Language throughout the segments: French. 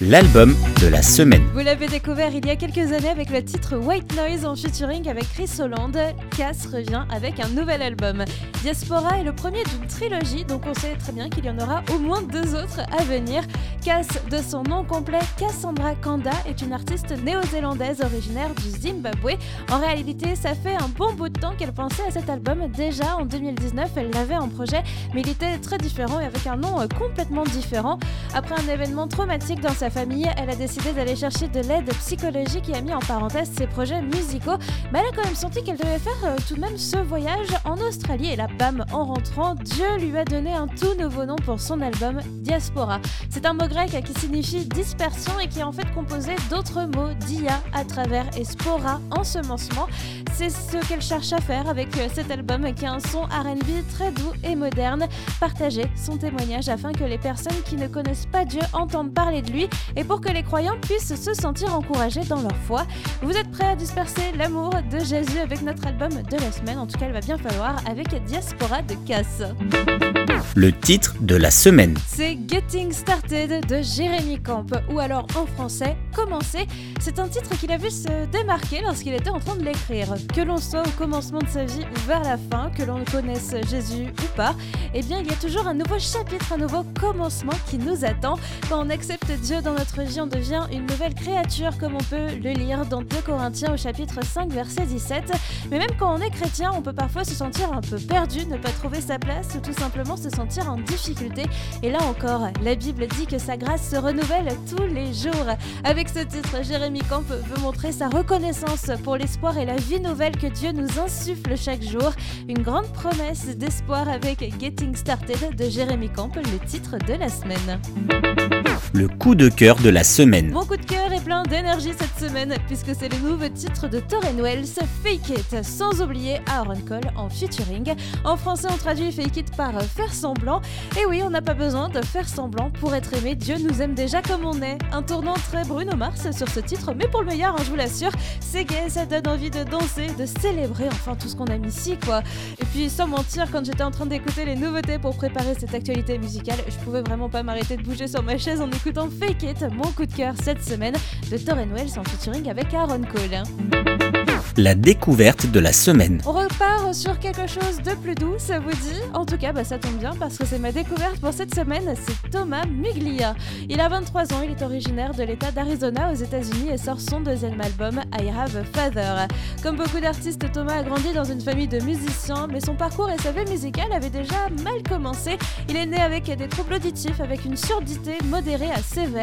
L'album de la semaine. Vous l'avez découvert il y a quelques années avec le titre White Noise en featuring avec Chris Holland. Cass revient avec un nouvel album. Diaspora est le premier d'une trilogie, donc on sait très bien qu'il y en aura au moins deux autres à venir. Cass, de son nom complet, Cassandra Kanda, est une artiste néo-zélandaise originaire du Zimbabwe. En réalité, ça fait un bon bout de temps qu'elle pensait à cet album. Déjà en 2019, elle l'avait en projet, mais il était très différent et avec un nom complètement différent. Après un événement traumatique dans sa famille, elle a décidé d'aller chercher de l'aide psychologique et a mis en parenthèse ses projets musicaux. Mais elle a quand même senti qu'elle devait faire euh, tout de même ce voyage en Australie. Et là, bam, en rentrant, Dieu lui a donné un tout nouveau nom pour son album, Diaspora. C'est un mot grec qui signifie dispersion et qui est en fait composé d'autres mots, dia à travers et spora, ensemencement. C'est ce qu'elle cherche à faire avec euh, cet album qui a un son RB très doux et moderne. Partager son témoignage afin que les personnes qui ne connaissent pas Dieu entendent parler de lui et pour que les croyants puissent se sentir encouragés dans leur foi. Vous êtes prêts à disperser l'amour de Jésus avec notre album de la semaine En tout cas, il va bien falloir avec Diaspora de Casse. Le titre de la semaine. C'est Getting Started de Jérémy Camp, ou alors en français, Commencer. C'est un titre qu'il a vu se démarquer lorsqu'il était en train de l'écrire. Que l'on soit au commencement de sa vie ou vers la fin, que l'on connaisse Jésus ou pas, eh bien il y a toujours un nouveau chapitre, un nouveau commencement qui nous attend. Quand on accepte Dieu dans notre vie, on devient une nouvelle créature, comme on peut le lire dans 2 Corinthiens au chapitre 5, verset 17. Mais même quand on est chrétien, on peut parfois se sentir un peu perdu, ne pas trouver sa place ou tout simplement se sentir en difficulté. Et là encore, la Bible dit que sa grâce se renouvelle tous les jours. Avec ce titre, Jérémy Camp veut montrer sa reconnaissance pour l'espoir et la vie nouvelle que Dieu nous insuffle chaque jour. Une grande promesse d'espoir avec Getting Started de Jérémy Camp, le titre de la semaine le coup de cœur de la semaine. Mon coup de cœur est plein d'énergie cette semaine puisque c'est le nouveau titre de Torren Wells, Fake It, sans oublier Aaron Cole en featuring. En français, on traduit Fake It par faire semblant. Et oui, on n'a pas besoin de faire semblant pour être aimé. Dieu nous aime déjà comme on est. Un tournant très Bruno Mars sur ce titre, mais pour le meilleur, hein, je vous l'assure, c'est gay, ça donne envie de danser, de célébrer enfin tout ce qu'on aime ici, quoi. Et puis, sans mentir, quand j'étais en train d'écouter les nouveautés pour préparer cette actualité musicale, je pouvais vraiment pas m'arrêter de bouger sur ma chaise en écoutant Fake It, mon coup de cœur cette semaine de Torren Wells en featuring avec Aaron Cole. La découverte de la semaine. On repart sur quelque chose de plus doux, ça vous dit? En tout cas, bah, ça tombe bien parce que c'est ma découverte pour cette semaine, c'est Thomas Muglia. Il a 23 ans, il est originaire de l'état d'Arizona aux États-Unis et sort son deuxième album I Have a Father. Comme beaucoup d'artistes, Thomas a grandi dans une famille de musiciens, mais son parcours et sa vie musicale avaient déjà mal commencé. Il est né avec des troubles auditifs, avec une surdité modérée à sévère.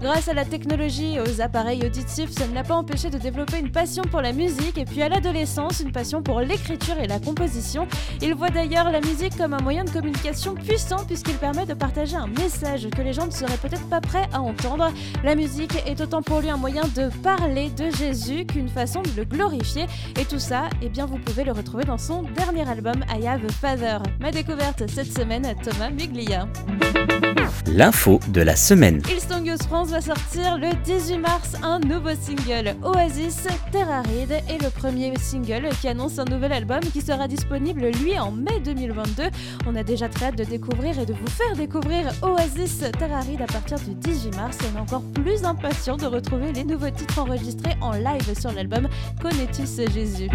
Grâce à la technologie et aux appareils auditifs, ça ne l'a pas empêché de développer une passion pour la musique et puis à l'adolescence une passion pour l'écriture et la composition. Il voit d'ailleurs la musique comme un moyen de communication puissant puisqu'il permet de partager un message que les gens ne seraient peut-être pas prêts à entendre. La musique est autant pour lui un moyen de parler de Jésus qu'une façon de le glorifier et tout ça, eh bien vous pouvez le retrouver dans son dernier album I Have a Father. Ma découverte cette semaine, Thomas Muglia. L'info de la semaine. France va sortir le 18 mars un nouveau single, Oasis Terraride et le premier single qui annonce un nouvel album qui sera disponible lui en mai 2022. On a déjà très hâte de découvrir et de vous faire découvrir Oasis Terraride à partir du 18 mars et on est encore plus impatient de retrouver les nouveaux titres enregistrés en live sur l'album Connais-tu Jésus?